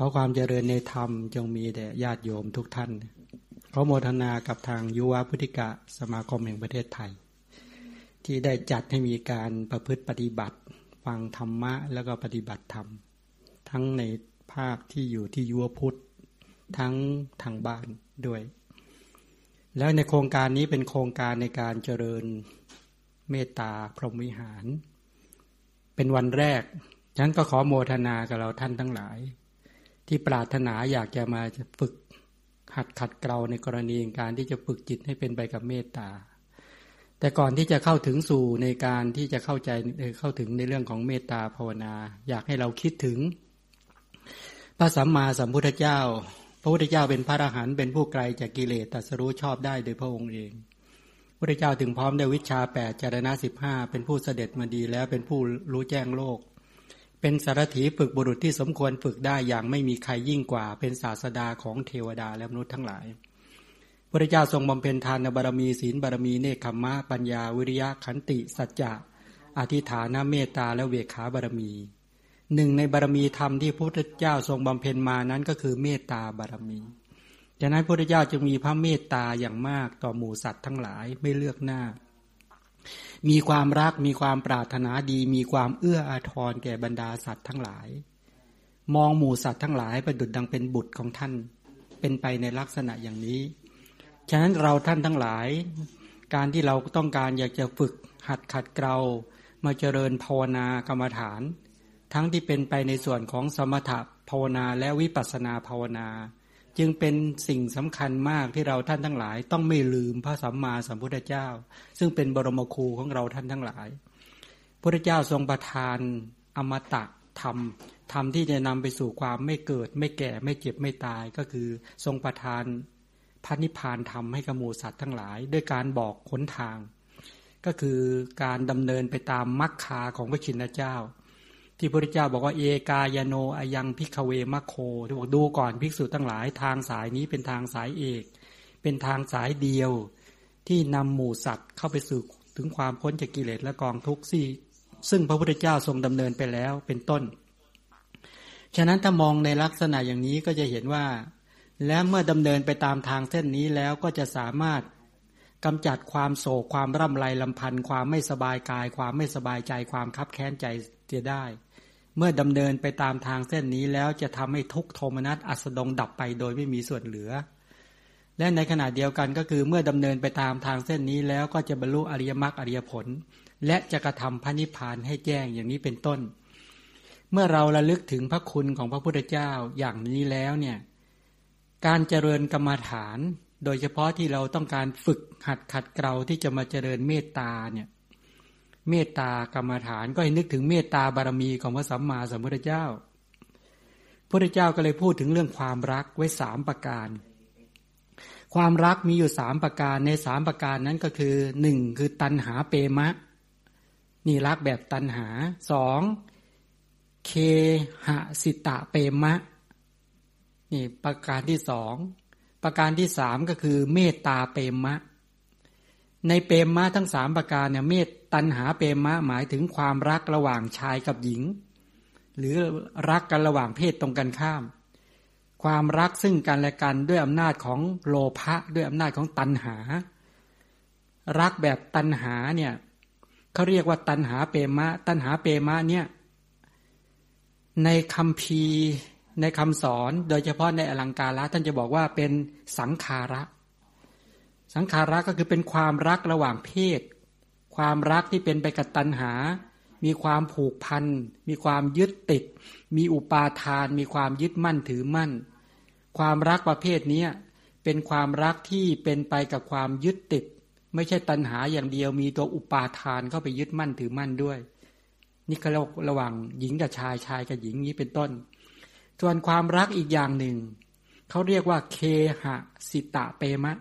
ขอความเจริญในธรรมจงมีแด่ญาติโยมทุกท่าน ขอโมทนากับทางยุวพุทธิกะสมาคมแห่งประเทศไทย ที่ได้จัดให้มีการประพฤติปฏิบัติ ฟังธรรมะแล้วก็ปฏิบัติธรรม ทั้งในภาคที่อยู่ที่ยุวพุทธ ทั้งทางบ้านด้วย แล้วในโครงการนี้เป็นโครงการในการเจริญเมตตาพรหมวิหาร เป็นวันแรกฉันก็ขอโมทนากับเราท่านทั้งหลาย ที่ปรารถนาอยากจะมาจะฝึกหัดขัดเกลาในกรณีการที่จะฝึกจิตให้เป็นไปกับเมตตา แต่ก่อนที่จะเข้าถึงสู่ในการที่จะเข้าใจเข้าถึงในเรื่องของเมตตาภาวนา อยากให้เราคิดถึง พระสัมมาสัมพุทธเจ้า พระพุทธเจ้าเป็นพระอรหันต์เป็นผู้ไกลจากกิเลสตัสรู้ชอบได้โดยพระองค์เองพระเจ้าถึงพร้อมด้วยวิชาแปดจารณะสิบห้าเป็นผู้เสด็จมาดีแล้วเป็นผู้รู้แจ้งโลก เป็นสารถีฝึกบุรุษที่สมควรฝึกได้อย่างไม่มีใครยิ่งกว่า เป็นศาสดาของเทวดาและมนุษย์ทั้งหลาย พระเจ้าทรงบำเพ็ญทานบารมีศีลบารมีเนคขมะปัญญาวิริยะขันติสัจจะอธิฐานเมตตาและเวขาบารมีหนึ่งในบารมีธรรมที่พระพุทธเจ้าทรงบำเพ็ญมานั้นก็คือเมตตาบารมีดังนั้นพระพุทธเจ้าจึงมีพระเมตตาอย่างมากต่อหมู่สัตว์ทั้งหลายไม่เลือกหน้า มีความรักมีความปรารถนาดี มีความเอื้ออาทรแก่บรรดาสัตว์ทั้งหลาย มองหมู่สัตว์ทั้งหลายประดุดดังเป็นบุตรของท่าน เป็นไปในลักษณะอย่างนี้ ฉะนั้นเราท่านทั้งหลาย การที่เราต้องการอยากจะฝึกหัดขัดเกลามาเจริญภาวนากรรมฐาน ทั้งที่เป็นไปในส่วนของสมถะภาวนาและวิปัสสนาภาวนา จึงเป็นสิ่งสำคัญมากที่เราท่านทั้งหลาย ต้องไม่ลืมพระสัมมาสัมพุทธเจ้า ซึ่งเป็นบรมครูของเราท่านทั้งหลายพระเจ้าทรงประทานอมตะธรรมธรรมที่จะนำไปสู่ความไม่เกิด ไม่แก่ไม่เจ็บไม่ตายก็คือทรงประทานพระนิพพานธรรมให้กับหมูสัตว์ทั้งหลาย ด้วยการบอกขนทาง ก็คือการดำเนินไปตามมรรคาของพระชินเจ้า ที่พระพุทธเจ้าบอกว่าเอกายโนอายังพิกเวมะโคที่บอกดูก่อนภิกษุทั้งหลายทางสายนี้เป็นทางสายเอก เป็นทางสายเดียว ที่นำหมู่สัตว์เข้าไปสู่ถึงความพ้นจากกิเลสและกองทุกข์ที่ซึ่งพระพุทธเจ้าทรงดำเนินไปแล้วเป็นต้น ฉะนั้นถ้ามองในลักษณะอย่างนี้ก็จะเห็นว่า และเมื่อดำเนินไปตามทางเส้นนี้แล้วก็จะสามารถกำจัดความโศกความร่ำไรลำพันธ์ความไม่สบายกาย ความไม่สบายใจความคับแค้นใจเสียได้ เมื่อดำเนินไปตามทางเส้นนี้แล้วจะทำให้ทุกโทมนัสอัสดงดับไปโดยไม่มีส่วนเหลือ และในขณะเดียวกันก็คือเมื่อดำเนินไปตามทางเส้นนี้แล้วก็จะบรรลุอริยมรรคอริยผล และจะกระทำพระนิพพานให้แจ้งอย่างนี้เป็นต้น เมื่อเราระลึกถึงพระคุณของพระพุทธเจ้าอย่างนี้แล้วเนี่ยการเจริญกรรมฐาน โดยเฉพาะที่เราต้องการฝึกหัดขัดเกลาที่จะมาเจริญเมตตาเนี่ย เมตตากรรมฐาน ก็ให้นึกถึงเมตตาบารมีของพระสัมมาสัมพุทธเจ้าพระเจ้าก็เลยพูดถึงเรื่องความรักไว้สามประการ ความรักมีอยู่สามประการในสามประการนั้นก็คือหนึ่งคือตันหาเปมะ นี่รักแบบตันหาสองเคหสิตะเปมะ นี่ประการที่สองประการที่สามก็คือเมตตาเปมะ ในเปรมมะทั้งสามประการเนี่ยเมตตันหาเปรมมะหมายถึงความรักระหว่างชายกับหญิง หรือรักกันระหว่างเพศตรงกันข้าม ความรักซึ่งกันและกันด้วยอำนาจของโลภะด้วยอำนาจของตันหา รักแบบตันหาเนี่ยเขาเรียกว่าตันหาเปรมะ ตันหาเปรมะเนี่ยในคำพีในคำสอนโดยเฉพาะในอลังการะท่านจะบอกว่าเป็นสังขาระ สังขาระก็คือเป็นความรักระหว่างเพศ ความรักที่เป็นไปกับตัณหา มีความผูกพัน มีความยึดติด มีอุปาทาน มีความยึดมั่นถือมั่น ความรักประเภทนี้เป็นความรักที่เป็นไปกับความยึดติด ไม่ใช่ตัณหาอย่างเดียว มีตัวอุปาทานเข้าไปยึดมั่นถือมั่นด้วย นี่ก็ระหว่างหญิงกับชายชายกับหญิงนี้เป็นต้น ส่วนความรักอีกอย่างหนึ่งเขาเรียกว่าเคหะสิตะเปมะ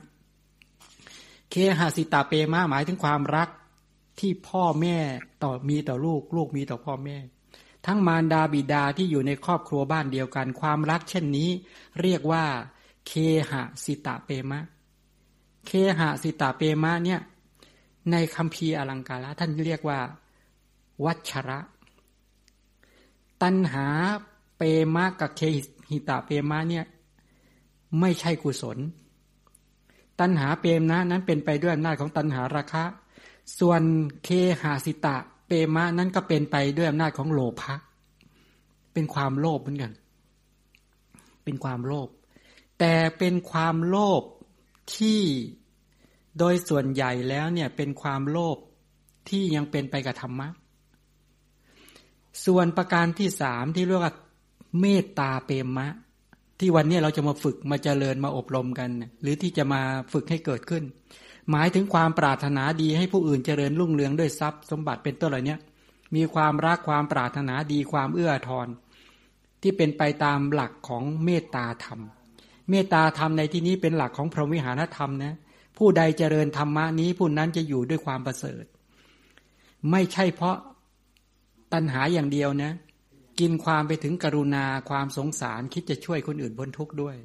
เคหสิตาเปมาหมายถึงความรักที่พ่อแม่ต่อมีต่อลูก ลูกมีต่อพ่อแม่ ทั้งมารดาบิดาที่อยู่ในครอบครัวบ้านเดียวกัน ความรักเช่นนี้เรียกว่า เคหสิตาเปมะ เคหสิตาเปมะเนี่ยในคำพีอลังการะท่านเรียกว่า วัชระ ตัณหาเปมะกับเคหิตาเปมะเนี่ยไม่ใช่กุศล ตัณหาเปรมนะนั้นเป็นไปด้วยอำนาจของตัณหาราคะ ส่วนเคหาสิตะ เปมะนั้นก็เป็นไปด้วยอำนาจของโลภะเป็นความโลภเหมือนกัน เป็นความโลภแต่เป็นความโลภที่โดยส่วนใหญ่แล้วเนี่ยเป็นความโลภที่ยังเป็นไปกับธรรมะ ส่วนประการที่สามที่เรียกว่าเมตตาเปรมะ ที่วันนี้เราจะมาฝึกมาเจริญมาอบรมกัน หรือที่จะมาฝึกให้เกิดขึ้น หมายถึงความปรารถนาดีให้ผู้อื่นเจริญรุ่งเรืองด้วยทรัพย์สมบัติเป็นต้นเหล่านี้มีความรักความปรารถนาดีความเอื้อทอนที่เป็นไปตามหลักของเมตตาธรรม เมตตาธรรมในที่นี้เป็นหลักของพรหมวิหารธรรมนะผู้ใดเจริญธรรมะนี้ผู้นั้นจะอยู่ด้วยความประเสริฐ ไม่ใช่เพราะตัณหาอย่างเดียวนะ กินความไปถึงกรุณาความสงสารคิดจะช่วยคนอื่นพ้นทุกข์ด้วย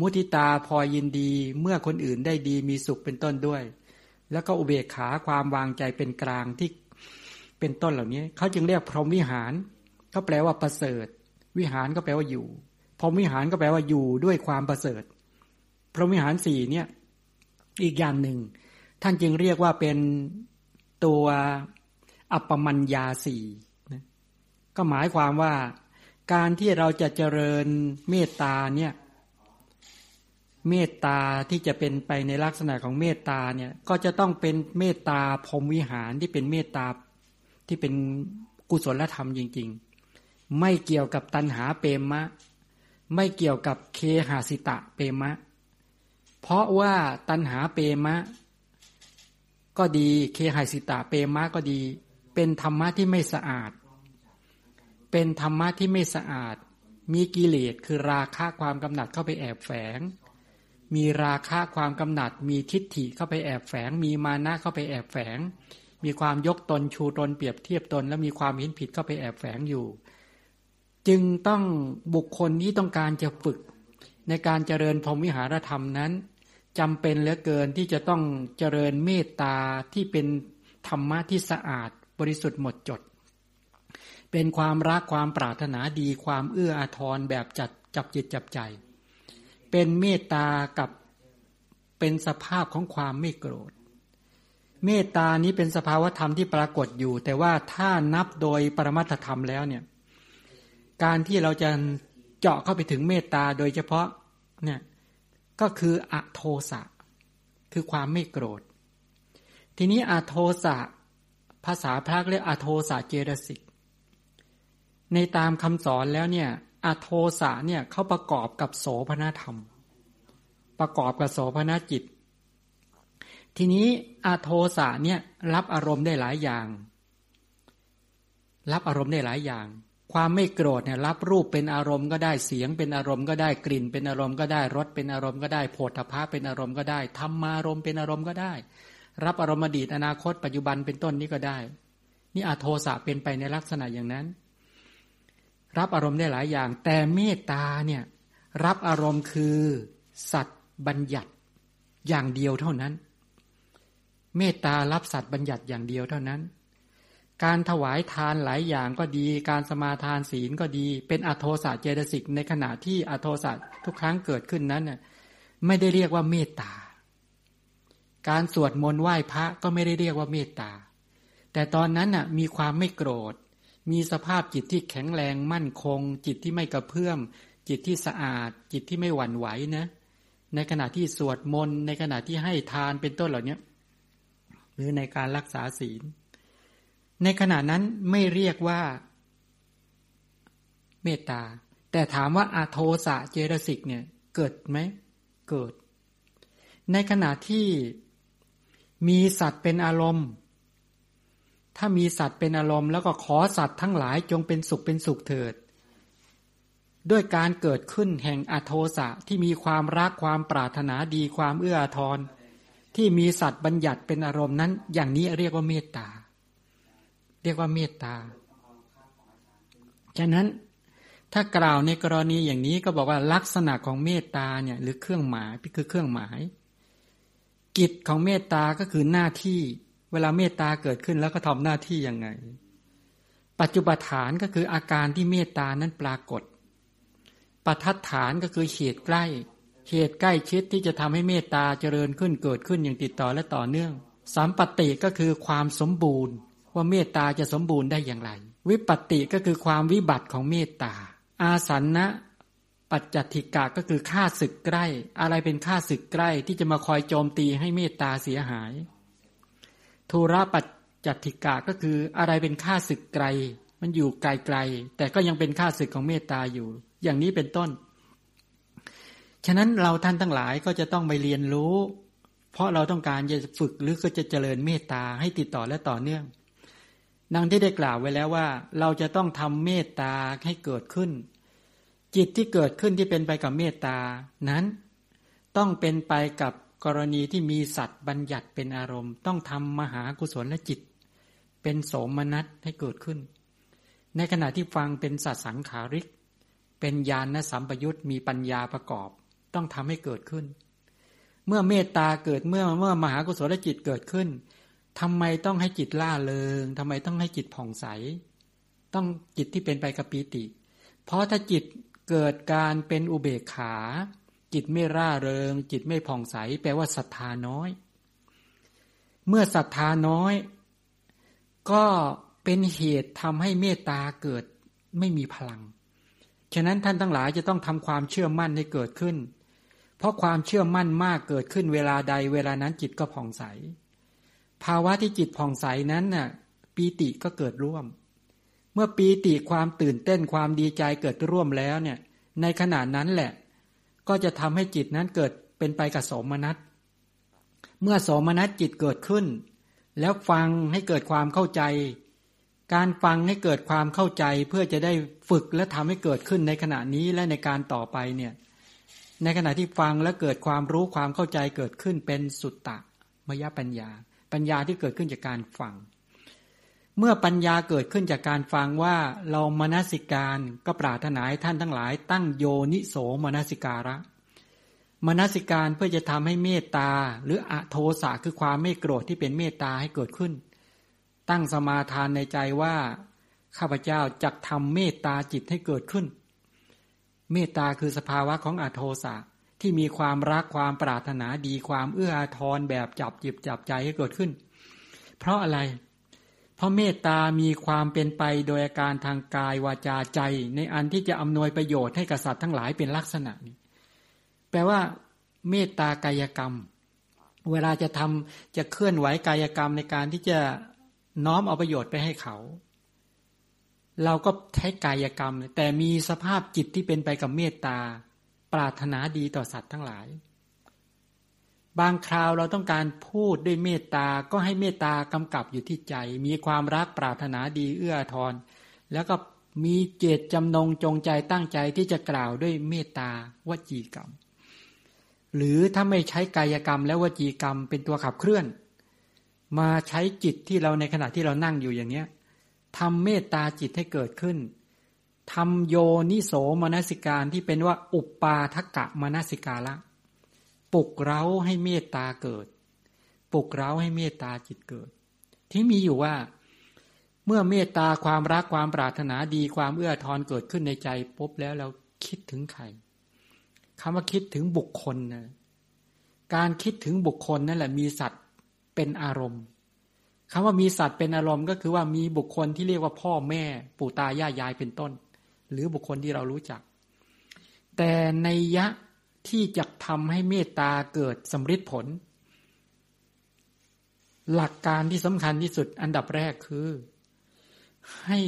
มุติตาพอยินดีเมื่อคนอื่นได้ดีมีสุขเป็นต้นด้วย แล้วก็อุเบกขาความวางใจเป็นกลางที่เป็นต้นเหล่านี้เขาจึงเรียกพรหมวิหาร ก็แปลว่าประเสริฐ วิหารก็แปลว่าอยู่ พรหมวิหารก็แปลว่าอยู่ด้วยความประเสริฐ พรหมวิหารสี่เนี่ยอีกอย่างหนึ่ง ท่านจึงเรียกว่าเป็นตัวอัปปมัญญาสี่ ก็หมายความว่าการที่เราจะเจริญเมตตาเนี่ยเมตตาที่จะเป็นไปในลักษณะของเมตตาเนี่ยก็จะต้องเป็นเมตตาพรมวิหารที่เป็นเมตตาที่เป็นกุศลธรรมจริง ๆ ไม่เกี่ยวกับตัณหาเปรมะ ไม่เกี่ยวกับเคหาสิตะเปรมะ เพราะว่าตัณหาเปรมะ ก็ดีเคหาสิตาเปรมะก็ดี เป็นธรรมะที่ไม่สะอาด เป็นธรรมะที่ไม่สะอาด มีกิเลสคือราคะความกำหนัดเข้าไปแอบแฝง มีราคะความกำหนัด มีทิฏฐิเข้าไปแอบแฝง มีมานะเข้าไปแอบแฝง มีความยกตนชูตนเปรียบเทียบตน และมีความเห็นผิดเข้าไปแอบแฝงอยู่ จึงต้องบุคคลที่ต้องการจะฝึก ในการเจริญพรหมวิหารธรรมนั้นจำเป็นเหลือเกินที่จะต้องเจริญเมตตาที่เป็นธรรมะที่สะอาดบริสุทธิ์หมดจด เป็นความรักความปรารถนาดีความเอื้ออาทรแบบจัดจับจิตจับใจ เป็นเมตตากับเป็นสภาพของความไม่โกรธ เมตตานี้เป็นสภาวธรรมที่ปรากฏอยู่ แต่ว่าถ้านับโดยปรมัตธรรมแล้วเนี่ยการที่เราจะเจาะเข้าไปถึงเมตตาโดยเฉพาะเนี่ยก็คืออโทสะคือความไม่โกรธ ทีนี้อโทสะภาษาพระเรียกอโทสะเจรสิก ในตามคำสอนแล้วเนี่ยอโทสะเนี่ยเขาประกอบกับโสภณธรรม ประกอบกับโสภณจิต ทีนี้อโทสะเนี่ยรับอารมณ์ได้หลายอย่าง รับอารมณ์ได้หลายอย่าง ความไม่โกรธเนี่ยรับรูปเป็นอารมณ์ก็ได้เสียงเป็นอารมณ์ก็ได้กลิ่น เป็นอารมณ์ก็ได้รสเป็นอารมณ์ก็ได้โผฏฐะเป็นอารมณ์ก็ได้ธรรมารมณ์เป็นอารมณ์ก็ได้ รับอารมณ์อดีตอนาคต ปัจจุบันเป็นต้นนี้ก็ได้ นี่อโทสะเป็นไปในลักษณะอย่างนั้น รับอารมณ์ได้หลายอย่าง แต่เมตตาเนี่ยรับอารมณ์คือสัตว์บัญญัติอย่างเดียวเท่านั้น เมตตารับสัตว์บัญญัติอย่างเดียวเท่านั้น การถวายทานหลายอย่างก็ดี การสมาทานศีลก็ดี เป็นอโทสะเจตสิกในขณะที่อโทสะทุกครั้งเกิดขึ้นนั้นน่ยไม่ได้เรียกว่าเมตตา การสวดมนต์ไหว้พระก็ไม่ได้เรียกว่าเมตตา แต่ตอนนั้นน่ะมีความไม่โกรธ มีสภาพจิตที่แข็งแรงมั่นคง จิตที่ไม่กระเพื่อม จิตที่สะอาด จิตที่ไม่หวั่นไหวนะ ในขณะที่สวดมนต์ในขณะที่ให้ทานเป็นต้นเหล่านี้หรือในการรักษาศีล ในขณะนั้นไม่เรียกว่าเมตตา แต่ถามว่าอาโทสะเจรสิกเนี่ยเกิดไหมเกิด ในขณะที่มีสัตว์เป็นอารมณ์ ถ้ามีสัตว์เป็นอารมณ์แล้วก็ขอสัตว์ทั้งหลายจงเป็นสุขเป็นสุขเถิด ด้วยการเกิดขึ้นแห่งอโทสะที่มีความรักความปรารถนาดีความเอื้ออาทร ที่มีสัตว์บัญญัติเป็นอารมณ์นั้น อย่างนี้เรียกว่าเมตตา เรียกว่าเมตตา ฉะนั้นถ้ากล่าวในกรณีอย่างนี้ก็บอกว่าลักษณะของเมตตาเนี่ยหรือเครื่องหมายคือเครื่องหมาย กิจของเมตตาก็คือหน้าที่ เวลาเมตตาเกิดขึ้นแล้วก็ทำหน้าที่ยังไง ปัจจุบันฐานก็คืออาการที่เมตตานั้นปรากฏปัทัดฐานก็คือเหตุใกล้เหตุใกล้ชิดที่จะทำให้เมตตาเจริญขึ้นเกิดขึ้นอย่างติดต่อและต่อเนื่องสัมปติก็คือความสมบูรณ์ ว่าเมตตาจะสมบูรณ์ได้อย่างไร วิปติก็คือความวิบัติของเมตตา อาสันนะปัจจติกะก็คือค่าศึกใกล้ อะไรเป็นค่าศึกใกล้ที่จะมาคอยโจมตีให้เมตตาเสียหาย ทูระปัจจติกะก็คืออะไรเป็นค่าศึกไกล มันอยู่ไกลๆแต่ก็ยังเป็นค่าศึกของเมตตาอยู่ อย่างนี้เป็นต้น ฉะนั้นเราท่านทั้งหลายก็จะต้องไปเรียนรู้ เพราะเราต้องการจะฝึกหรือก็จะเจริญเมตตาให้ติดต่อและต่อเนื่องดังที่ได้กล่าวไว้แล้วว่า เราจะต้องทำเมตตาให้เกิดขึ้น จิตที่เกิดขึ้นที่เป็นไปกับเมตตานั้น ต้องเป็นไปกับ กรณีที่มีสัตว์บัญญัติเป็นอารมณ์ ต้องทำมหากุศลและจิต เป็นโสมนัสให้เกิดขึ้น ในขณะที่ฟังเป็นสัตสังขาริก เป็นญาณสัมปยุตมีปัญญาประกอบ ต้องทำให้เกิดขึ้น เมื่อเมตตาเกิดเมื่อเมื่อมหากุศลและจิตเกิดขึ้นทำไมต้องให้จิตล่าเริงทำไมต้องให้จิตผ่องใส ต้องจิตที่เป็นไปกับปีติ เพราะถ้าจิตเกิดการเป็นอุเบกขา จิตไม่ร่าเริง จิตไม่ผ่องใส แปลว่าศรัทธาน้อย เมื่อศรัทธาน้อย ก็เป็นเหตุทำให้เมตตาเกิดไม่มีพลัง ฉะนั้นท่านทั้งหลายจะต้องทำความเชื่อมั่นให้เกิดขึ้น เพราะความเชื่อมั่นมากเกิดขึ้นเวลาใดเวลานั้นจิตก็ผ่องใส ภาวะที่จิตผ่องใสนั้นน่ะปีติก็เกิดร่วม เมื่อปีติความตื่นเต้นความดีใจเกิดร่วมแล้วเนี่ย ในขณะนั้นแหละ ก็จะทำให้จิตนั้นเกิดเป็นไปกับสมนัตเมื่อสมนัตจิตเกิดขึ้น แล้วฟังให้เกิดความเข้าใจ การฟังให้เกิดความเข้าใจเพื่อจะได้ฝึกและทำให้เกิดขึ้นในขณะนี้และในการต่อไปเนี่ยในขณะที่ฟังและเกิดความรู้ความเข้าใจเกิดขึ้นเป็นสุตตะมยปัญญา ปัญญาที่เกิดขึ้นจากการฟัง เมื่อปัญญาเกิดขึ้นจากการฟังว่าเรามนสิการก็ปรารถนาให้ท่านทั้งหลาย ตั้งโยนิโสมนสิการะมนสิการเพื่อจะทำให้เมตตา หรืออโทสะคือความไม่โกรธที่เป็นเมตตาให้เกิดขึ้น ตั้งสมาทานในใจว่า ข้าพเจ้าจะทำเมตตาจิตให้เกิดขึ้น เมตตาคือสภาวะของอโทสะที่มีความรักความปรารถนาดีความเอื้ออาทรแบบจับจิบจับใจให้เกิดขึ้น เพราะอะไรเพราะเมตตามีความเป็นไปโดยอาการทางกายวาจาใจ ในอันที่จะอำนวยประโยชน์ให้กษัตริย์ทั้งหลายเป็นลักษณะนี้ แปลว่าเมตตากายกรรม เวลาจะทำจะเคลื่อนไหวกายกรรมในการที่จะน้อมเอาประโยชน์ไปให้เขา เราก็ใช้กายกรรม แต่มีสภาพจิตที่เป็นไปกับเมตตา ปรารถนาดีต่อสัตว์ทั้งหลาย บางคราวเราต้องการพูดด้วยเมตตา ก็ให้เมตตากำกับอยู่ที่ใจ มีความรักปรารถนาดีเอื้อทอนแล้วก็มีเจตจำนงจงใจตั้งใจที่จะกล่าวด้วยเมตตาวจีกรรม หรือถ้าไม่ใช้กายกรรมและวจีกรรมเป็นตัวขับเคลื่อน มาใช้จิตที่เราในขณะที่เรานั่งอยู่อย่างเนี้ยทำเมตตาจิตให้เกิดขึ้นทำโยนิโสมนสิการที่เป็นว่าอุปปาทกะมนสิกาละ ปลุกเร้าให้เมตตาเกิด ปลุกเร้าให้เมตตาจิตเกิด ที่มีอยู่ว่า เมื่อเมตตาความรักความปรารถนาดีความเอื้อทอนเกิดขึ้นในใจปุ๊บแล้วเราคิดถึงใครคำว่าคิดถึงบุคคลนะการคิดถึงบุคคลนั่นแหละมีสัตว์เป็นอารมณ์คำว่ามีสัตว์เป็นอารมณ์ก็คือว่ามีบุคคลที่เรียกว่าพ่อแม่ ปู่ตายายายเป็นต้น หรือบุคคลที่เรารู้จัก แต่ในยะ ที่จะทำให้เมตตาเกิดสำฤทธิผล หลักการที่สำคัญที่สุดอันดับแรกคือ ให้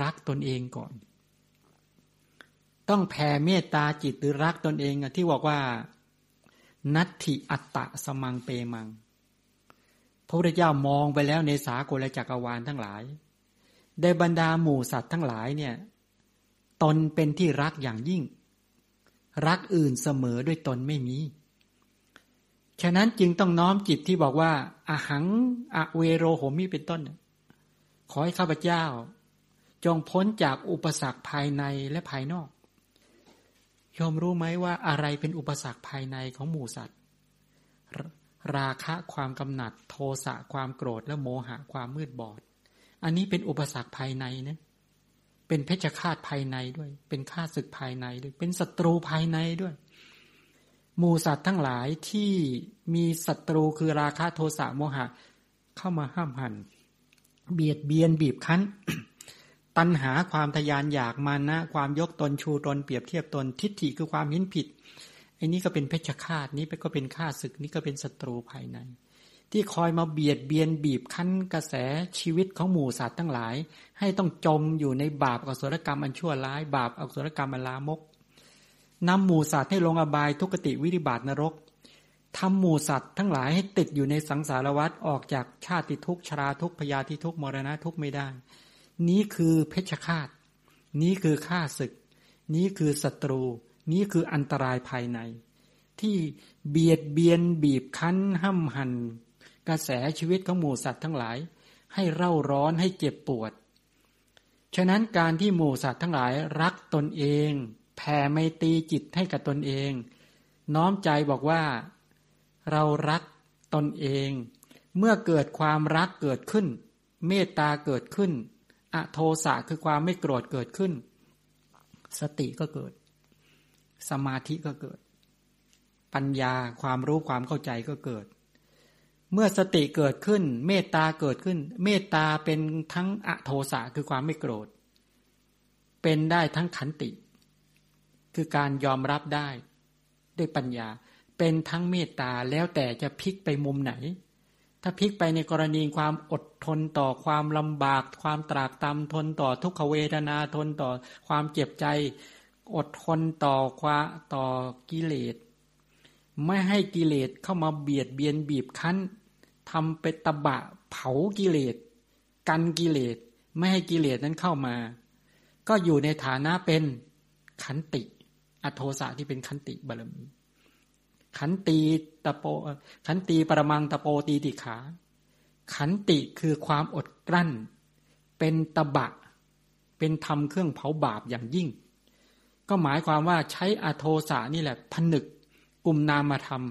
รักตนเองก่อน ต้องแผ่เมตตาจิตหรือรักตนเองที่บอกว่า นัตถิอัตตะสมังเปมัง พระพุทธเจ้ามองไปแล้วในสากลจักรวาลทั้งหลาย ได้บรรดาหมู่สัตว์ทั้งหลายเนี่ย ตนเป็นที่รักอย่างยิ่ง รักอื่นเสมอด้วยตนไม่มี ฉะนั้นจึงต้องน้อมจิตที่บอกว่าอาหังอเวโรโหมิเป็นต้น ขอให้ข้าพเจ้า จงพ้นจากอุปสรรคภายในและภายนอกยอมรู้ไหมว่าอะไรเป็นอุปสรรคภายในของหมู่สัตว์ ราคะความกำหนัด โทสะความโกรธและโมหะความมืดบอด อันนี้เป็นอุปสรรคภายในนะ เป็นเพชฌฆาตภายในด้วย เป็นข้าศึกภายในด้วย เป็นศัตรูภายในด้วย หมูสัตว์ทั้งหลายที่มีศัตรูคือราคะโทสะโมหะ เข้ามาห้ามหัน เบียดเบียนบีบคั้น ตัณหาความทยานอยากมานะความยกตนชูตนเปรียบเทียบตนทิฏฐิคือความเห็นผิดไอ้นี้ก็เป็นเพชฌฆาตนี้ก็เป็นข้าศึกนี้ก็เป็นศัตรูภายใน ที่คอยมาเบียดเบียนบีบคั้นกระแสชีวิตของหมู่สัตว์ทั้งหลาย ให้ต้องจมอยู่ในบาปอกุศลกรรมอันชั่วร้าย บาปอกุศลกรรมอันลามกนำหมู่สัตว์ให้ลงอบายทุกติวิริบาตนรกทำหมู่สัตว์ทั้งหลายให้ติดอยู่ในสังสารวัฏออกจากชาติทุกชราทุกพยาธิทุกมรณะทุกไม่ได้ นี้คือเพชฌฆาต นี้คือฆ่าศึก นี้คือศัตรู นี้คืออันตรายภายใน ที่เบียดเบียนบีบคั้นห้ำหัน กระแสชีวิตของหมูสัตว์ทั้งหลาย ให้เร่าร้อนให้เจ็บปวด ฉะนั้นการที่หมูสัตว์ทั้งหลายรักตนเอง แผ่ไมตรีจิตให้กับตนเอง น้อมใจบอกว่า เรารักตนเอง เมื่อเกิดความรักเกิดขึ้น เมตตาเกิดขึ้น อโทสะคือความไม่โกรธเกิดขึ้น สติก็เกิด สมาธิก็เกิด ปัญญาความรู้ความเข้าใจก็เกิด เมื่อสติเกิดขึ้น เมตตาเกิดขึ้น เมตตาเป็นทั้งอโทสะคือความไม่โกรธ เป็นได้ทั้งขันติ คือการยอมรับได้ ด้วยปัญญา เป็นทั้งเมตตาแล้วแต่จะพลิกไปมุมไหน ถ้าพลิกไปในกรณีความอดทนต่อความลำบาก ความตรากตรำทนต่อทุกขเวทนาทนต่อความเจ็บใจ อดทนต่อความต่อกิเลส ไม่ให้กิเลสเข้ามาเบียดเบียนบีบคั้นทำเป็นตบะเผากิเลส กันกิเลส ไม่ให้กิเลสนั้นเข้ามา ก็อยู่ในฐานะเป็นขันติ อโทสะที่เป็นขันติบารมีขันตีตะโปขันตีปรมังตะโปตีติขา ขันติคือความอดกลั้น เป็นตบะ เป็นธรรมเครื่องเผาบาปอย่างยิ่ง ก็หมายความว่าใช้อโทสะนี่แหละผนึก กลุ่มนามธรรม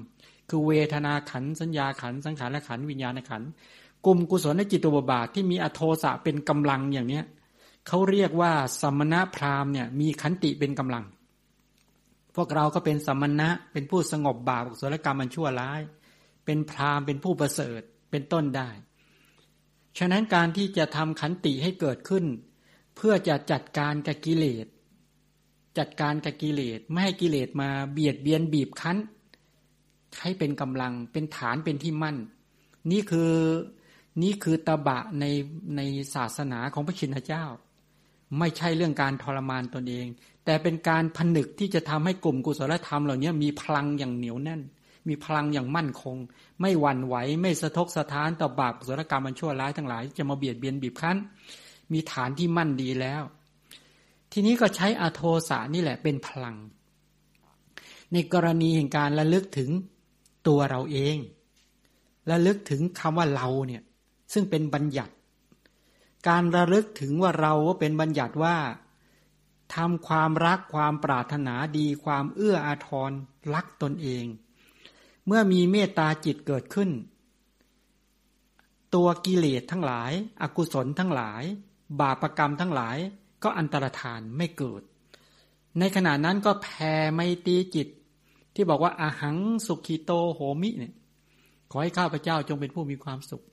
คือเวทนาขันสัญญาขันสังขารและขันวิญญาณขันกลุ่มกุศลในจิตตบบาทที่มีอโทสะเป็นกำลังอย่างเนี้ยเขาเรียกว่าสมณะพราหมณ์เนี่ยมีขันติเป็นกำลัง พวกเราก็เป็นสมณะเป็นผู้สงบบาปกุศลกรรมมันชั่วร้าย เป็นพราหมณ์เป็นผู้ประเสริฐเป็นต้นได้ ฉะนั้นการที่จะทำขันติให้เกิดขึ้น เพื่อจะจัดการกับกิเลส จัดการกับกิเลสไม่ให้กิเลสมาเบียดเบียนบีบคั้น ให้เป็นกำลังเป็นฐานเป็นที่มั่น นี่คือนี่คือตบะในในศาสนาของพระชินเจ้า ไม่ใช่เรื่องการทรมานตนเอง แต่เป็นการผนึกที่จะทำให้กลุ่มกุศลธรรมเหล่านี้มีพลังอย่างเหนียวแน่น มีพลังอย่างมั่นคง ไม่หวั่นไหวไม่สะทกสะท้านต่อบาปกุศลกรรมมันชั่วร้ายทั้งหลาย จะมาเบียดเบียนบีบคั้น มีฐานที่มั่นดีแล้ว ทีนี้ก็ใช้อโทสานี่แหละเป็นพลัง ในกรณีแห่งการระลึกถึงตัวเราเองระลึกถึงคำว่าเราเนี่ย ซึ่งเป็นบัญญัติ การระลึกถึงว่าเราว่าเป็นบัญญัติว่าทำความรักความปรารถนาดีความเอื้ออาทรรักตนเอง เมื่อมีเมตตาจิตเกิดขึ้น ตัวกิเลสทั้งหลาย อกุศลทั้งหลาย บาปรกรรมทั้งหลาย ก็อันตรธานไม่เกิด ในขณะนั้นก็แผ่ไมตีจิต ที่บอกว่าอาหังสุขีโตโหมิเนี่ยขอให้ข้าพเจ้าจงเป็นผู้มีความสุข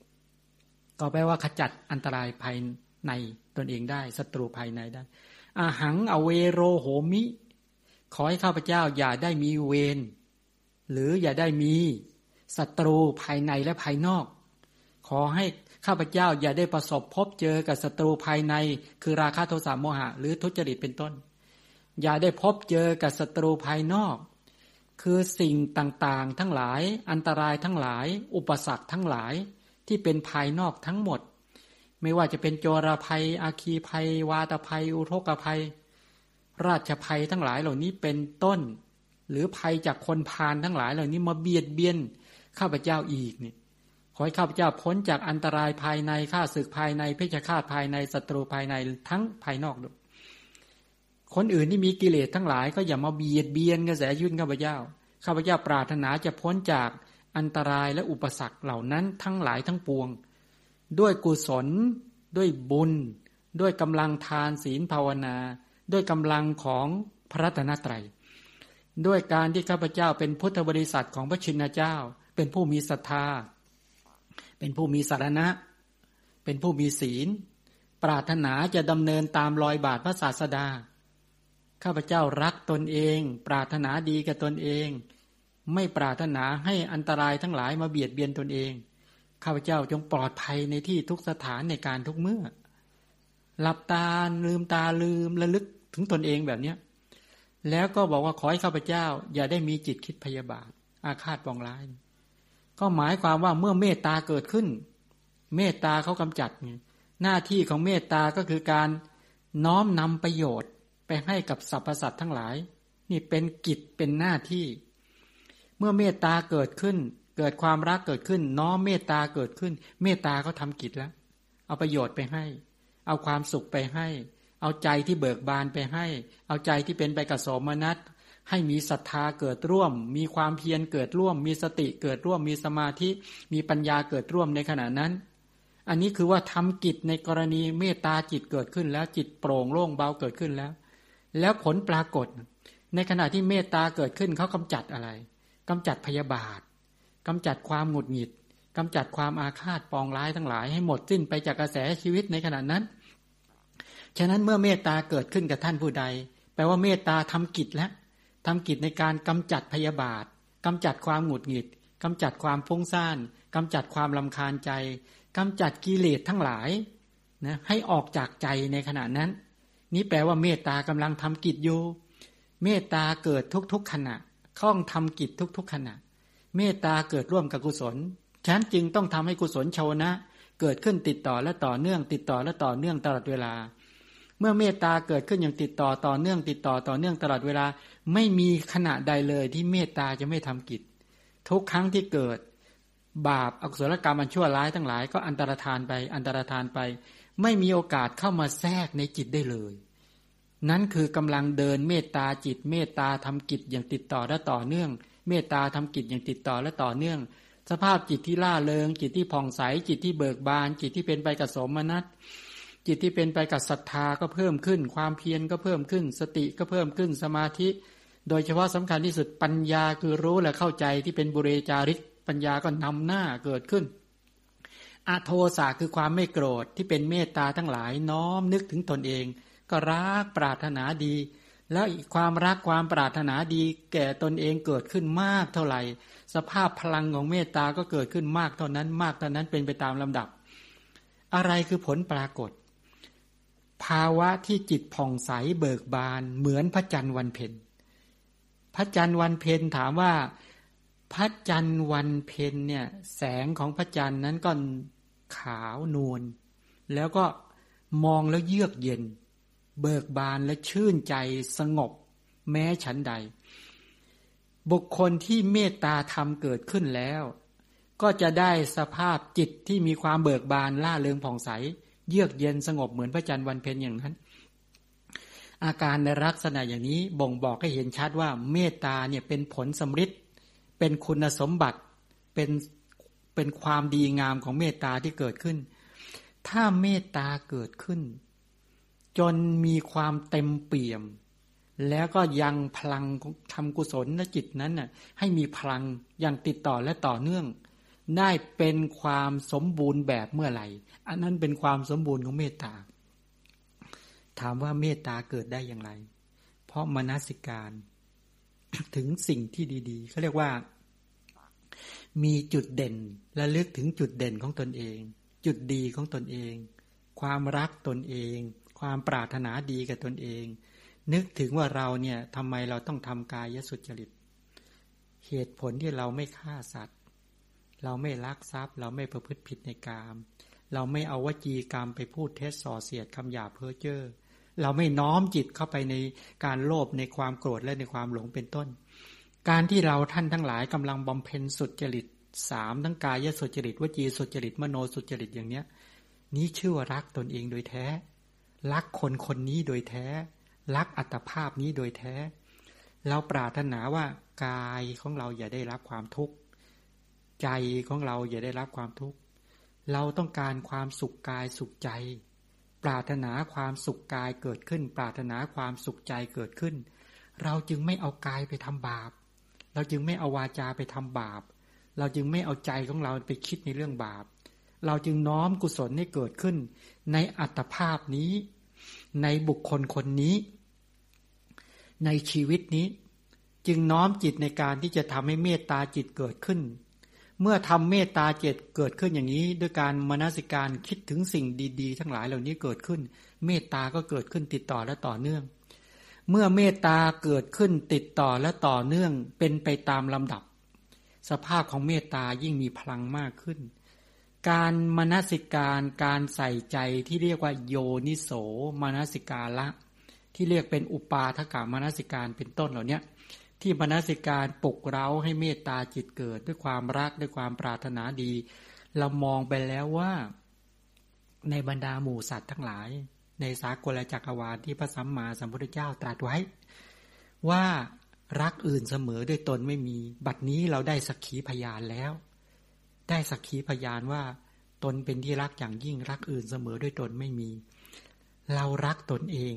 ก็แปลว่าขจัดอันตรายภายในตนเองได้ศัตรูภายในได้อาหังอเวโรโหมิ ขอให้ข้าพเจ้าอย่าได้มีเวรหรืออย่าได้มีศัตรูภายในและภายนอก ขอให้ ข้าพเจ้าอย่าได้ประสบพบเจอกับศัตรูภายใน คือราคะโทสะโมหะ หรือทุจริตเป็นต้น อย่าได้พบเจอกับศัตรูภายนอก คือสิ่งต่างๆ ทั้งหลาย อันตรายทั้งหลาย อุปสรรคทั้งหลายที่เป็นภายนอกทั้งหมด ไม่ว่าจะเป็นโจรภัย อาคีภัย วาตภัย อุทกภัย ราชภัยทั้งหลายเหล่านี้เป็นต้น หรือภัยจากคนพาลทั้งหลายเหล่านี้มาเบียดเบียนข้าพเจ้าอีกเนี่ย ขอให้ข้าพเจ้าพ้นจากอันตรายภายในข้าศึกภายในเพชฌฆาตภายในศัตรูภายในทั้งภายนอกด้วยคนอื่นที่มีกิเลสทั้งหลายก็อย่ามาเบียดเบียนกระแสยุ่นข้าพเจ้า ข้าพเจ้าปรารถนาจะพ้นจากอันตรายและอุปสรรคเหล่านั้นทั้งหลายทั้งปวง ด้วยกุศล ด้วยบุญ ด้วยกำลังทานศีลภาวนา ด้วยกำลังของพระรัตนตรัย ด้วยการที่ข้าพเจ้าเป็นพุทธบริษัทของพระชินเจ้า เป็นผู้มีศรัทธา เป็นผู้มีสารณะ เป็นผู้มีศีล ปรารถนาจะดำเนินตามรอยบาทพระศาสดา ข้าพเจ้ารักตนเอง ปรารถนาดีกับตนเอง ไม่ปรารถนาให้อันตรายทั้งหลายมาเบียดเบียนตนเอง ข้าพเจ้าจงปลอดภัยในที่ทุกสถานในการทุกเมื่อ หลับตาลืมตาลืมระลึกถึงตนเองแบบเนี้ยแล้วก็บอกว่าขอให้ข้าพเจ้า อย่าได้มีจิตคิดพยาบาท อาฆาตปองร้าย ก็หมายความว่าเมื่อเมตตาเกิดขึ้น เมตตาเขากำจัดหน้าที่ของเมตตาก็คือการน้อมนำประโยชน์ไปให้กับสรรพสัตว์ทั้งหลาย นี่เป็นกิจเป็นหน้าที่ เมื่อเมตตาเกิดขึ้น เกิดความรักเกิดขึ้น น้อมเมตตาเกิดขึ้น เมตตาเขาทากิจแล้ว เอาประโยชน์ไปให้ เอาความสุขไปให้ เอาใจที่เบิกบานไปให้ เอาใจที่เป็นไปกับสมนัต ให้มีศรัทธาเกิดร่วม มีความเพียรเกิดร่วม มีสติเกิดร่วม มีสมาธิ มีปัญญาเกิดร่วมในขณะนั้น อันนี้คือว่าทำกิจในกรณีเมตตาจิตเกิดขึ้นแล้วจิตโปร่งโล่งเบาเกิดขึ้นแล้ว แล้วผลปรากฏ ในขณะที่เมตตาเกิดขึ้นเขากำจัดอะไรกำจัดพยาบาทกำจัดความหงุดหงิดกำจัดความอาฆาตปองร้ายทั้งหลาย ให้หมดสิ้นไปจากกระแสชีวิตในขณะนั้น ฉะนั้นเมื่อเมตตาเกิดขึ้นกับท่านผู้ใด แปลว่าเมตตาทำกิจแล้ว ทำกิจในการกำจัดพยาบาทกำจัดความหงุดหงิดกำจัดความฟุ้งซ่านกำจัดความลำคาญใจกำจัดกิเลสทั้งหลายนะให้ออกจากใจในขณะนั้น นี้แปลว่าเมตตากำลังทำกิจอยู่ เมตตาเกิดทุกๆขณะคล่องทำกิจทุก ๆ ขณะ เมตตาเกิดร่วมกับกุศลฉะนั้นจึงต้องทำให้กุศลชาวนะ เกิดขึ้นติดต่อและต่อเนื่อง ติดต่อและต่อเนื่องตลอดเวลา มื่อเมตตาเกิดขึ้นอย่างติดต่อต่อเนื่องติดต่อต่อเนื่องตลอดเวลา ไม่มีขณะใดเลยที่เมตตาจะไม่ทำกิจ ทุกครั้งที่เกิด บาปอกุศลกรรมอันชั่วร้ายทั้งหลายก็อันตรธานไปอันตรธานไป ไม่มีโอกาสเข้ามาแทรกในจิตได้เลย นั้นคือกำลังเดินเมตตาจิต เมตตาทำกิจอย่างติดต่อและต่อเนื่อง เมตตาทำกิจอย่างติดต่อและต่อเนื่อง สภาพจิตที่ล่าเริงจิตที่ผ่องใสจิตที่เบิกบานจิตที่เป็นไปกับสมนัต จิตที่เป็นไปกับศรัทธาก็เพิ่มขึ้น ความเพียรก็เพิ่มขึ้น สติก็เพิ่มขึ้นสมาธิ โดยเฉพาะสำคัญที่สุดปัญญาคือรู้และเข้าใจที่เป็นบุเรจาริกปัญญาก็นำหน้าเกิดขึ้นอาโทสาคือความไม่โกรธที่เป็นเมตตาทั้งหลายน้อมนึกถึงตนเอง ก็รักปรารถนาดี แล้วอีกความรักความปรารถนาดี แก่ตนเองเกิดขึ้นมากเท่าไหร่ สภาพพลังของเมตตาก็เกิดขึ้นมากเท่านั้นมากเท่านั้นเป็นไปตามลำดับ อะไรคือผลปรากฏ ภาวะที่จิตผ่องใสเบิกบานเหมือนพระจันทร์วันเพ็ญพระจันทร์วันเพ็ญถามว่าพระจันทร์วันเพ็ญเนี่ยแสงของพระจันทร์นั้นก็ขาวนวลแล้วก็มองแล้วเยือกเย็น เบิกบานและชื่นใจสงบ แม้ฉันใด บุคคลที่เมตตาธรรมเกิดขึ้นแล้ว ก็จะได้สภาพจิตที่มีความเบิกบานล่าเริงผ่องใส เยือกเย็นสงบเหมือนพระจันทร์วันเพ็ญอย่างนั้น อาการในลักษณะอย่างนี้บ่งบอกให้เห็นชัดว่าเมตตาเนี่ยเป็นผลสมฤทธิ์เป็นคุณสมบัติเป็นเป็นความดีงามของเมตตาที่เกิดขึ้น ถ้าเมตตาเกิดขึ้น จนมีความเต็มเปี่ยม แล้วก็ยังพลังทำกุศลและจิตนั้นน่ะให้มีพลังอย่างติดต่อและต่อเนื่อง ได้เป็นความสมบูรณ์แบบเมื่อไหร่ อันนั้นเป็นความสมบูรณ์ของเมตตา ถามว่าเมตตาเกิดได้อย่างไร เพราะมนสิการถึงสิ่งที่ดีๆเขาเรียกว่า มีจุดเด่นและเลึกถึงจุดเด่นของตนเอง จุดดีของตนเอง ความรักตนเอง ความปรารถนาดีกับตนเอง นึกถึงว่าเราเนี่ยทำไมเราต้องทำกายสุจริต เหตุผลที่เราไม่ฆ่าสัตว์ เราไม่ลักทรัพย์ เราไม่ประพฤติผิดในกาม เราไม่เอาวจีกรรมไปพูดเท็จส่อเสียดคำหยาเพ้อเจ้อเราไม่น้อมจิตเข้าไปในการโลภในความโกรธและในความหลงเป็นต้น การที่เราท่านทั้งหลายกำลังบำเพ็ญสุจริตสามทั้งกายสุจริตวจีสุจริตมโนสุจริตอย่างเนี้ย นี้ชื่อว่ารักตนเองโดยแท้ รักคนคนนี้โดยแท้ รักอัตภาพนี้โดยแท้ เราปรารถนาว่ากายของเราอย่าได้รับความทุกข์ ใจของเราอย่าได้รับความทุกข์ เราต้องการความสุขกายสุขใจ ปรารถนาความสุขกายเกิดขึ้น ปรารถนาความสุขใจเกิดขึ้น เราจึงไม่เอากายไปทำบาป เราจึงไม่เอาวาจาไปทำบาป เราจึงไม่เอาใจของเราไปคิดในเรื่องบาป เราจึงน้อมกุศลให้เกิดขึ้น ในอัตภาพนี้ ในบุคคลคนนี้ ในชีวิตนี้ จึงน้อมจิตในการที่จะทำให้เมตตาจิตเกิดขึ้น เมื่อทำเมตตาเจตเกิดขึ้นอย่างนี้ ด้วยการมนสิการคิดถึงสิ่งดีๆ ทั้งหลายเหล่านี้เกิดขึ้น เมตตาก็เกิดขึ้นติดต่อและต่อเนื่อง เมื่อเมตตาเกิดขึ้นติดต่อและต่อเนื่องเป็นไปตามลำดับ สภาพของเมตตายิ่งมีพลังมากขึ้น การมนสิการการใส่ใจที่เรียกว่าโยนิโสมนสิกาละ ที่เรียกเป็นอุปาทกามนสิการเป็นต้นเหล่านี้ ที่บรรณสิการปลุกเร้าให้เมตตาจิตเกิด ด้วยความรักด้วยความปรารถนาดี เรามองไปแล้วว่า ในบรรดาหมู่สัตว์ทั้งหลาย ในสากลจักรวาลที่พระสัมมาสัมพุทธเจ้าตรัสไว้ ว่ารักอื่นเสมอด้วยตนไม่มี บัดนี้เราได้สักขีพยานแล้ว ได้สักขีพยานว่า ตนเป็นที่รักอย่างยิ่งรักอื่นเสมอด้วยตนไม่มี เรารักตนเอง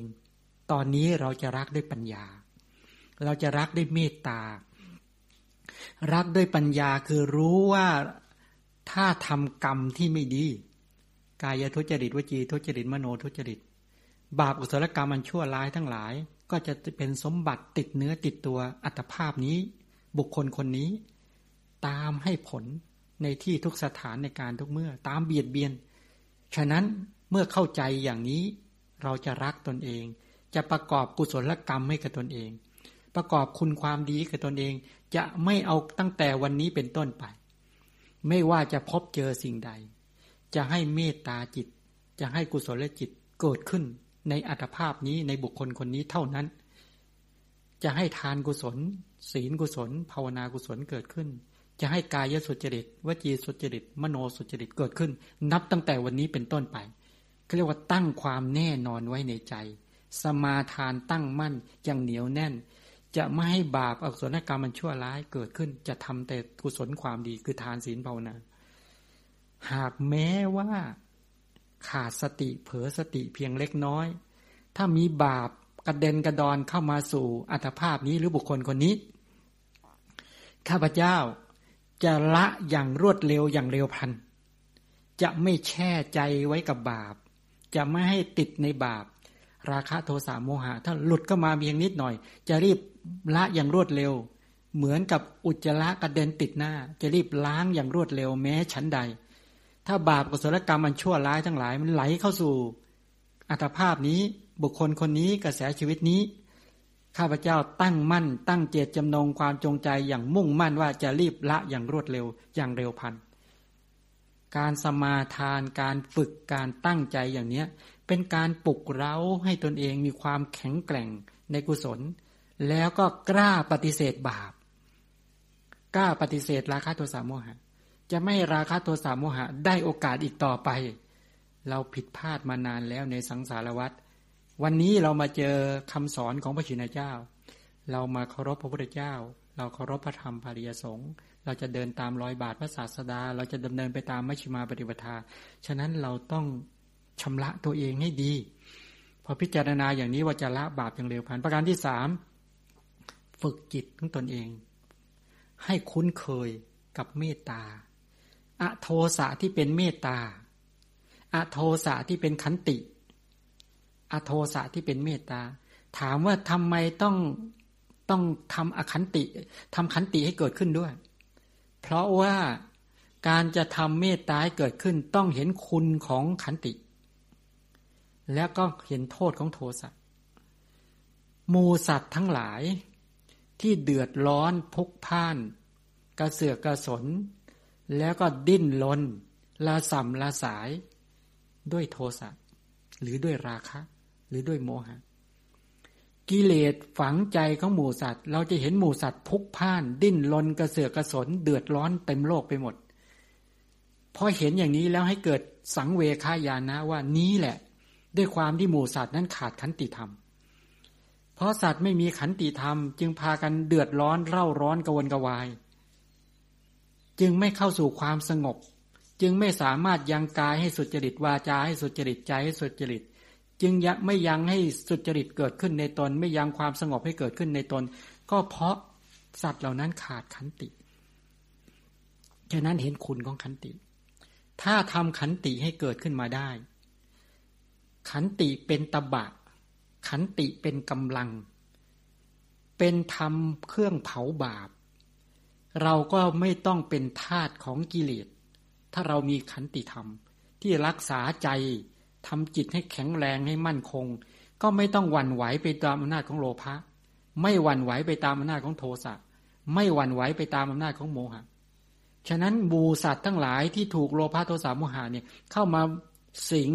ตอนนี้เราจะรักด้วยปัญญา เราจะรักด้วยเมตตา รักด้วยปัญญาคือรู้ว่าถ้าทำกรรมที่ไม่ดี กายทุจริตวจีทุจริตมโนทุจริต บาปอุศลกรรมมันชั่วร้ายทั้งหลาย ก็จะเป็นสมบัติติดเนื้อติดตัวอัตภาพนี้ บุคคลคนนี้ ตามให้ผลในที่ทุกสถานในการทุกเมื่อ ตามเบียดเบียน ฉะนั้นเมื่อเข้าใจอย่างนี้ เราจะรักตนเอง จะประกอบกุศลกรรมให้กับตนเอง ประกอบคุณความดีกับตนเอง จะไม่เอาตั้งแต่วันนี้เป็นต้นไป ไม่ว่าจะพบเจอสิ่งใด จะให้เมตตาจิต จะให้กุศลจิตเกิดขึ้นในอัตภาพนี้ในบุคคลคนนี้เท่านั้น จะให้ทานกุศล ศีลกุศล ภาวนากุศลเกิดขึ้น จะให้กายสุจริตวจีสุจริต มโนสุจริตเกิดขึ้น นับตั้งแต่วันนี้เป็นต้นไปเขาเรียกว่าตั้งความแน่นอนไว้ในใจ สมาทานตั้งมั่นอย่างเหนียวแน่น จะไม่ให้บาปอกุศลกรรมมันชั่วร้ายเกิดขึ้น จะทำแต่กุศลความดีคือทานศีลภาวนา หากแม้ว่าขาดสติเผลอสติเพียงเล็กน้อย ถ้ามีบาปกระเด็นกระดอนเข้ามาสู่อัตภาพนี้หรือบุคคลคนนี้ ข้าพเจ้าจะละอย่างรวดเร็วอย่างเร็วพัน จะไม่แช่ใจไว้กับบาป จะไม่ให้ติดในบาป ราคะโทสะโมหะ ถ้าหลุดก็มาเพียงนิดหน่อย จะรีบละอย่างรวดเร็ว เหมือนกับอุจจาระกระเด็นติดหน้า จะรีบล้างอย่างรวดเร็วแม้ชั้นใด ถ้าบาปกุศลกรรมมันชั่วร้ายทั้งหลายมันไหลเข้าสู่ อัตภาพนี้บุคคลคนนี้กระแสชีวิตนี้ ข้าพเจ้าตั้งมั่น ตั้งเจตจำนงความจงใจอย่างมุ่งมั่นว่าจะรีบละอย่างรวดเร็วอย่างเร็วพันการสมาทานการฝึกการตั้งใจอย่างเนี้ย เป็นการปลุกเร้าให้ตนเองมีความแข็งแกร่งในกุศล แล้วก็กล้าปฏิเสธบาป กล้าปฏิเสธราคะโทสะโมหะ จะไม่ราคะโทสะโมหะได้โอกาสอีกต่อไป เราผิดพลาดมานานแล้วในสังสารวัฏวันนี้เรามาเจอคำสอนของพระชินเจ้า เรามาเคารพพระพุทธเจ้า เราเคารพพระธรรมปาริยสงฆ์เราจะเดินตามรอยบาทพระศาสดา เราจะดำเนินไปตามมัชฌิมาปฏิปทา ฉะนั้นเราต้อง ชำระตัวเองให้ดี พอพิจารณาอย่างนี้ว่าจะละบาปอย่างเร็วพันประการที่สามฝึกจิตของตนเอง ให้คุ้นเคยกับเมตตาอโทสะที่เป็นเมตตาอโทสะที่เป็นขันติอโทสะที่เป็นเมตตา ถามว่าทำไมต้องต้องทำอขันติทำขันติให้เกิดขึ้นด้วย เพราะว่าการจะทำเมตตาให้เกิดขึ้นต้องเห็นคุณของขันติ แล้วก็เห็นโทษของโทสะมูสัตว์ทั้งหลาย ที่เดือดร้อนพุกพ่าน กระเสือกกระสน แล้วก็ดิ้นรนละสัมละสาย ด้วยโทสะหรือด้วยราคะ หรือด้วยโมหะ กิเลสฝังใจของหมูสัตว์ เราจะเห็นหมูสัตว์พุกพ่าน ดิ้นรนกระเสือกกระสน เดือดร้อนเต็มโลกไปหมดพอเห็นอย่างนี้แล้วให้เกิดสังเวคายานะว่านี้แหละ ด้วยความที่หมู่สัตว์นั้นขาดขันติธรรม เพราะสัตว์ไม่มีขันติธรรม จึงพากันเดือดร้อนเร่าร้อนกวนกวาย จึงไม่เข้าสู่ความสงบ จึงไม่สามารถยังกายให้สุจริตวาจาให้สุจริตใจให้สุจริต จึงยังไม่ยังให้สุจริตเกิดขึ้นในตน ไม่ยังความสงบให้เกิดขึ้นในตน ก็เพราะสัตว์เหล่านั้นขาดขันติฉะนั้นเห็นคุณของขันติ ถ้าทำขันติให้เกิดขึ้นมาได้ ขันติเป็นตบะ ขันติเป็นกำลัง เป็นธรรมเครื่องเผาบาป เราก็ไม่ต้องเป็นทาตของกิเลส ถ้าเรามีขันติธรรม ที่รักษาใจทำจิตให้แข็งแรงให้มั่นคง ก็ไม่ต้องหวั่นไหวไปตามอำนาจของโลภะไม่หวั่นไหวไปตามอำนาจของโทสะไม่หวั่นไหวไปตามอำนาจของโมหะ ฉะนั้นบูสัตว์ทั้งหลายที่ถูกโลภะโทสะโมหะเนี่ยเข้ามาสิง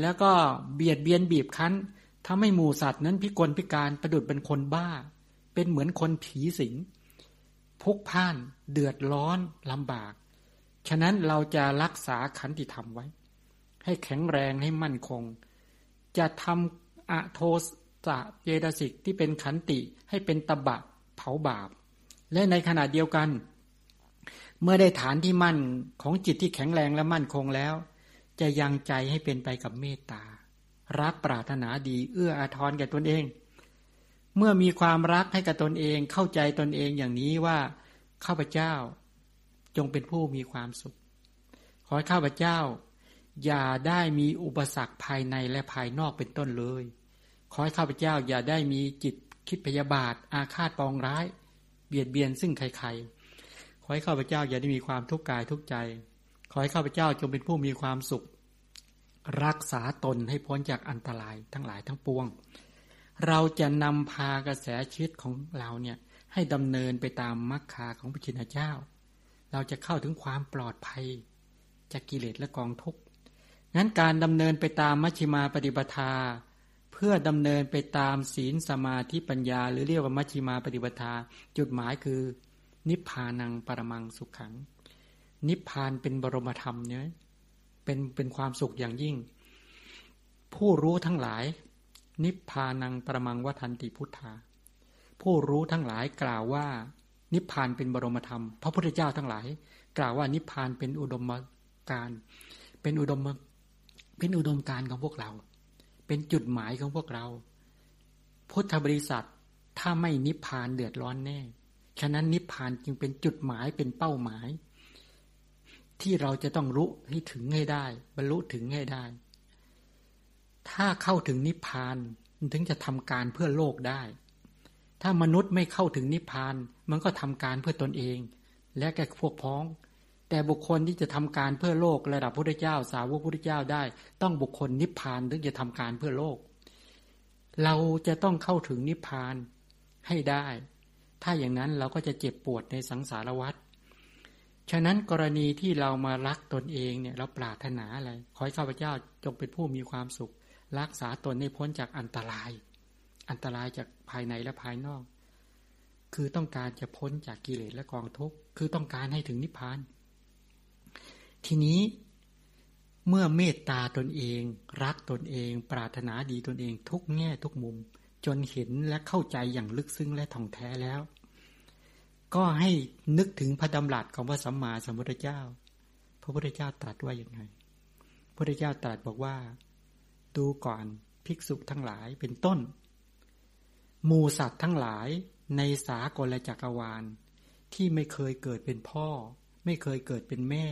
แล้วก็เบียดเบียนบีบคั้นทำให้หมูสัตว์นั้นพิกลพิการประดุดเป็นคนบ้า เป็นเหมือนคนผีสิงพุกพ่านเดือดร้อนลำบาก ฉะนั้นเราจะรักษาขันติธรรมไว้ ให้แข็งแรงให้มั่นคง จะทำอะโทสะเจตสิกที่เป็นขันติให้เป็นตบะเผาบาป และในขณะเดียวกัน เมื่อได้ฐานที่มั่นของจิตที่แข็งแรงและมั่นคงแล้ว จะยังใจให้เป็นไปกับเมตตา รักปรารถนาดี เอื้ออาทรแก่ตนเอง เมื่อมีความรักให้กับตนเองเข้าใจตนเองอย่างนี้ว่าข้าพเจ้าจงเป็นผู้มีความสุข ขอให้ข้าพเจ้า อย่าได้มีอุปสรรคภายในและภายนอกเป็นต้นเลย ขอให้ข้าพเจ้าอย่าได้มีจิตคิดพยาบาท อาฆาตปองร้าย เบียดเบียนซึ่งใครๆขอให้ข้าพเจ้าอย่าได้มีความทุกข์กายทุกใจ ขอให้ข้าพเจ้าจงเป็นผู้มีความสุข รักษาตนให้พ้นจากอันตรายทั้งหลายทั้งปวง เราจะนำพากระแสชีวิตของเราเนี่ยให้ดำเนินไปตามมรรคาของพระชินเจ้า เราจะเข้าถึงความปลอดภัย จากกิเลสและกองทุกข์นั้นการดำเนินไปตามมัชฌิมาปฏิปทา เพื่อดำเนินไปตามศีลสมาธิปัญญา หรือเรียกว่ามัชฌิมาปฏิปทา จุดหมายคือ นิพพานังปรมังสุขขัง นิพพานเป็นบรมธรรมเนี่ยเป็นเป็นความสุขอย่างยิ่ง ผู้รู้ทั้งหลาย นิพพานังประมังวัฏันติพุทธาผู้รู้ทั้งหลายกล่าวว่า นิพพานเป็นบรมธรรม พระพุทธเจ้าทั้งหลาย กล่าวว่านิพพานเป็นอุดมการ เป็นอุดมเป็นอุดมการของพวกเรา เป็นจุดหมายของพวกเรา พุทธบริษัทถ้าไม่นิพพานเดือดร้อนแน่ ฉะนั้นนิพพานจึงเป็นจุดหมายเป็นเป้าหมาย ที่เราจะต้องรู้ให้ถึงให้ได้ บรรลุถึงให้ได้ ถ้าเข้าถึงนิพพานถึงจะทำการเพื่อโลกได้ ถ้ามนุษย์ไม่เข้าถึงนิพพาน มันก็ทำการเพื่อตนเอง และแก่พวกพ้อง แต่บุคคลที่จะทำการเพื่อโลกระดับพระเจ้า สาวกพระเจ้าได้ ต้องบุคคลนิพพานถึงจะทำการเพื่อโลก เราจะต้องเข้าถึงนิพพานให้ได้ ถ้าอย่างนั้นเราก็จะเจ็บปวดในสังสารวัฏ ฉะนั้นกรณีที่เรามารักตนเองเนี่ยเราปรารถนาอะไร ขอให้ข้าพเจ้าจงเป็นผู้มีความสุข รักษาตนให้พ้นจากอันตราย อันตรายจากภายในและภายนอก คือต้องการจะพ้นจากกิเลสและกองทุกข์คือต้องการให้ถึงนิพพาน ทีนี้เมื่อเมตตาตนเอง รักตนเอง ปรารถนาดีตนเองทุกแง่ทุกมุม จนเห็นและเข้าใจอย่างลึกซึ้งและท่องแท้แล้ว ก็ให้นึกถึงพระดำรัสของพระสัมมาสัมพุทธเจ้า พระพุทธเจ้าตรัสว่าอย่างไงพระพุทธเจ้าตรัสบอกว่า ดูก่อนภิกษุทั้งหลายเป็นต้น หมูสัตว์ทั้งหลายในสากลจักรวาล ที่ไม่เคยเกิดเป็นพ่อ ไม่เคยเกิดเป็นแม่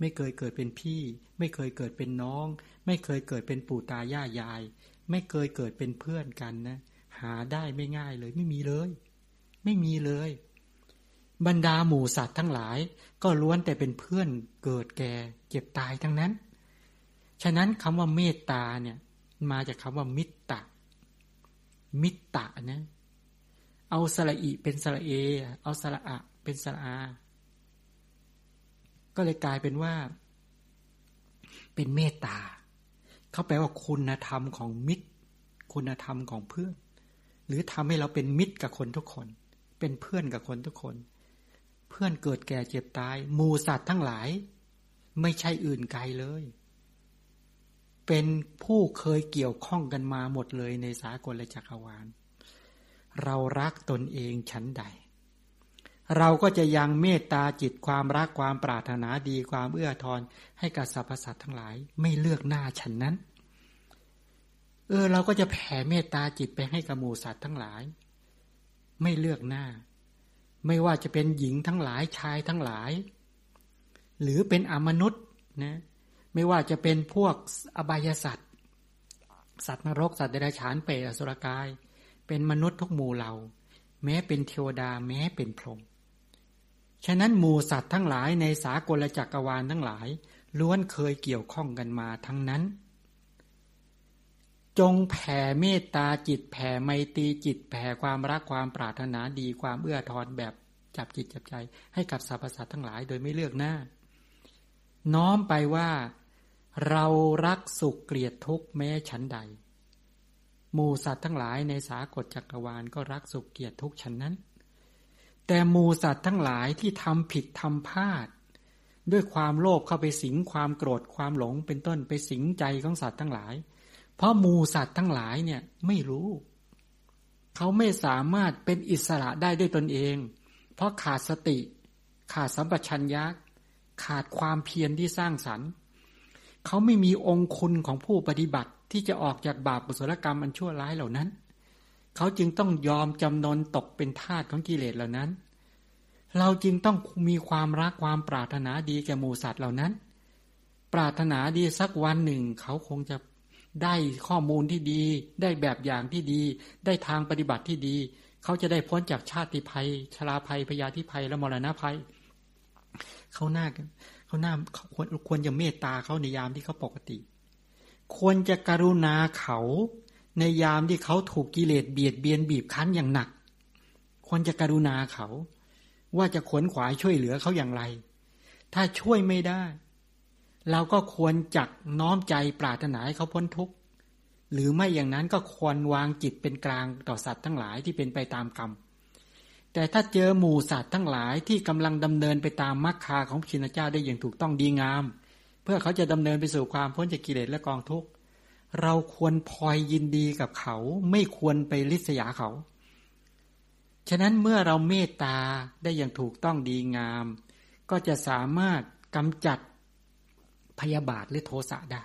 ไม่เคยเกิดเป็นพี่ ไม่เคยเกิดเป็นน้อง ไม่เคยเกิดเป็นปู่ตายายาย ไม่เคยเกิดเป็นเพื่อนกันนะ หาได้ไม่ง่ายเลย ไม่มีเลย ไม่มีเลย บรรดาหมู่สัตว์ทั้งหลาย ก็ล้วนแต่เป็นเพื่อนเกิดแก่เจ็บตายทั้งนั้น ฉะนั้นคำว่าเมตตาเนี่ย มาจากคำว่ามิตตะ มิตตะนะเอาสระอีเป็นสระเอ เอาสระอะเป็นสระอา ก็เลยกลายเป็นว่า เป็นเมตตา เขาแปลว่าคุณธรรมของมิตร คุณธรรมของเพื่อน หรือทำให้เราเป็นมิตรกับคนทุกคน เป็นเพื่อนกับคนทุกคน เพื่อนเกิดแก่เจ็บตายมูสัตว์ทั้งหลาย ไม่ใช่อื่นไกลเลย เป็นผู้เคยเกี่ยวข้องกันมาหมดเลยในสากลจักรวาล เรารักตนเองชั้นใด เราก็จะยังเมตตาจิตความรักความปรารถนาดีความเอื้อทอนให้กับสรรพสัตว์ทั้งหลาย ไม่เลือกหน้าฉันนั้น เออ เราก็จะแผ่เมตตาจิตไปให้กับหมูสัตว์ทั้งหลาย ไม่เลือกหน้า ไม่ว่าจะเป็นหญิงทั้งหลายชายทั้งหลาย หรือเป็นอมนุษย์นะไม่ว่าจะเป็นพวกอบายสัตว์ สัตว์นรกสัตว์เดรัจฉานเปรตอสุรกาย เป็นมนุษย์ทุกหมู่เหล่า แม้เป็นเทวดาแม้เป็นพรหมฉะนั้นหมู่สัตว์ทั้งหลายในสากลจักรวาลทั้งหลาย ล้วนเคยเกี่ยวข้องกันมาทั้งนั้น จงแผ่เมตตาจิตแผ่ไมตรีจิตแผ่ความรักความปรารถนาดีความเอื้อทอนแบบจับจิตจับใจ ให้กับสรรพสัตว์ทั้งหลายโดยไม่เลือกหน้า น้อมไปว่า เรารักสุขเกลียดทุกข์แม้ฉันใดหมู่สัตว์ทั้งหลายในสากลจักรวาลก็รักสุขเกลียดทุกข์ฉันนั้น แต่มูสัตว์ทั้งหลายที่ทำผิดทำพลาด ด้วยความโลภเข้าไปสิงความโกรธความหลงเป็นต้นไปสิงใจของสัตว์ทั้งหลาย เพราะมูสัตว์ทั้งหลายเนี่ยไม่รู้ เขาไม่สามารถเป็นอิสระได้ด้วยตนเอง เพราะขาดสติ ขาดสัมปชัญญะขาดความเพียรที่สร้างสรรค์ เขาไม่มีองคุณของผู้ปฏิบัติที่จะออกจากบาปกุศลกรรมอันชั่วร้ายเหล่านั้น เขาจึงต้องยอมจำนนตกเป็นทาสของกิเลสเหล่านั้น เราจึงต้องมีความรักความปรารถนาดีแก่หมูสัตว์เหล่านั้น ปรารถนาดีสักวันหนึ่ง เขาคงจะ ได้ข้อมูลที่ดี ได้แบบอย่างที่ดี ได้ทางปฏิบัติที่ดี เขาจะได้พ้นจากชาติภัย ชราภัยพยาธิภัยและมรณะภัย เขาหน้าเขาหน้าควรควรจะเมตตาเขาในยามที่เขาปกติ ควรจะกรุณาเขาในยามที่เขาถูกกิเลสเบียดเบียนบีบคั้นอย่างหนัก ควรจะกรุณาเขา ว่าจะขวนขวายช่วยเหลือเขาอย่างไร ถ้าช่วยไม่ได้ เราก็ควรจักน้อมใจปรารถนาให้เขาพ้นทุกข์ หรือไม่อย่างนั้นก็ควรวางจิตเป็นกลางต่อสัตว์ทั้งหลายที่เป็นไปตามกรรม แต่ถ้าเจอหมู่สัตว์ทั้งหลายที่กำลังดำเนินไปตามมรรคาของชินเจ้าได้อย่างถูกต้องดีงาม เพื่อเขาจะดำเนินไปสู่ความพ้นจากกิเลสและกองทุกข์ เราควรพลอยยินดีกับเขาไม่ควรไปริษยาเขา ฉะนั้นเมื่อเราเมตตาได้อย่างถูกต้องดีงาม ก็จะสามารถกำจัด พยาบาทหรือโทสะได้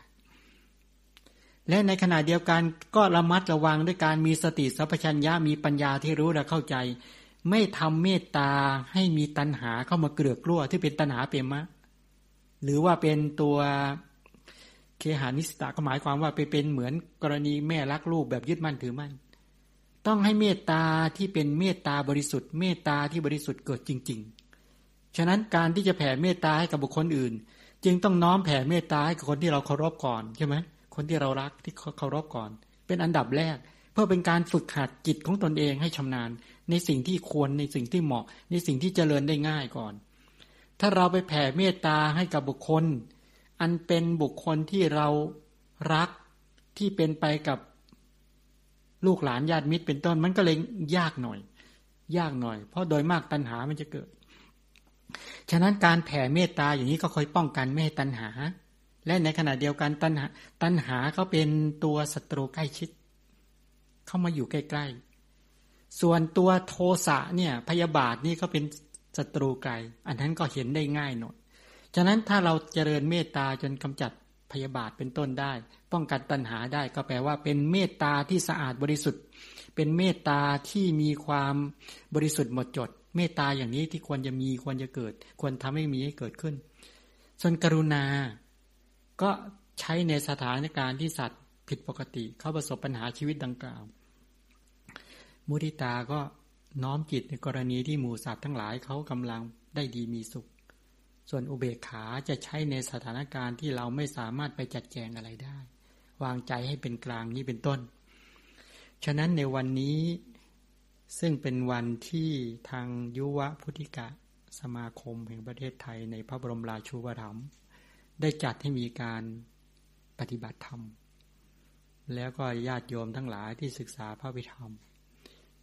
และในขณะเดียวกันก็ระมัดระวังด้วยการมีสติสัพพัญญามีปัญญาที่รู้และเข้าใจ ไม่ทำเมตตาให้มีตัณหาเข้ามาเกลือกกลัวที่เป็นตัณหาเปรมะ หรือว่าเป็นตัวเคหานิสตาก็หมายความว่าไปเป็นเหมือนกรณีแม่รักลูกแบบยึดมั่นถือมั่น ต้องให้เมตตาที่เป็นเมตตาบริสุทธิ์ เมตตาที่บริสุทธิ์เกิดจริง ๆ ฉะนั้นการที่จะแผ่เมตตาให้กับบุคคลอื่น จึงต้องน้อมแผ่เมตตาให้กับคนที่เราเคารพก่อนใช่ไหมคนที่เรารักที่เคารพก่อน เป็นอันดับแรก เพื่อเป็นการฝึกหัดจิตของตนเองให้ชำนาญ ในสิ่งที่ควรในสิ่งที่เหมาะ ในสิ่งที่เจริญได้ง่ายก่อน ถ้าเราไปแผ่เมตตาให้กับบุคคล อันเป็นบุคคลที่เรารักที่เป็นไปกับลูกหลานญาติมิตรเป็นต้นมันก็เลยยากหน่อย ยากหน่อย เพราะโดยมากตัณหามันจะเกิด ฉะนั้นการแผ่เมตตาอย่างนี้ก็คอยป้องกันไม่ให้ตัณหา และในขณะเดียวกันตัณหาตัณหาเขาเป็นตัวศัตรูใกล้ชิด เข้ามาอยู่ใกล้ๆ ส่วนตัวโทสะเนี่ยพยาบาทนี่เขาเป็นศัตรูไกล อันนั้นก็เห็นได้ง่ายหน่อยฉะนั้นถ้าเราเจริญเมตตาจนกำจัดพยาบาทเป็นต้นได้ ป้องกันตัณหาได้ก็แปลว่าเป็นเมตตาที่สะอาดบริสุทธิ์ เป็นเมตตาที่มีความบริสุทธิ์หมดจด เมตตาอย่างนี้ที่ควรจะมีควรจะเกิด ควรทำให้มีให้เกิดขึ้น ส่วนกรุณา ก็ใช้ในสถานการณ์ที่สัตว์ผิดปกติ เข้าประสบปัญหาชีวิตดังกล่าว มุทิตาก็น้อมจิตในกรณีที่หมูสัตว์ทั้งหลายเขากำลังได้ดีมีสุข ส่วนอุเบกขาจะใช้ในสถานการณ์ที่เราไม่สามารถไปจัดแจงอะไรได้ วางใจให้เป็นกลางนี้เป็นต้น ฉะนั้นในวันนี้ ซึ่งเป็นวันที่ทางยุวพุทธิกะสมาคมแห่งประเทศไทยในพระบรมราชูปถัมภ์ได้จัดให้มีการปฏิบัติธรรม แล้วก็ญาติโยมทั้งหลายที่ศึกษาพระวิธรรม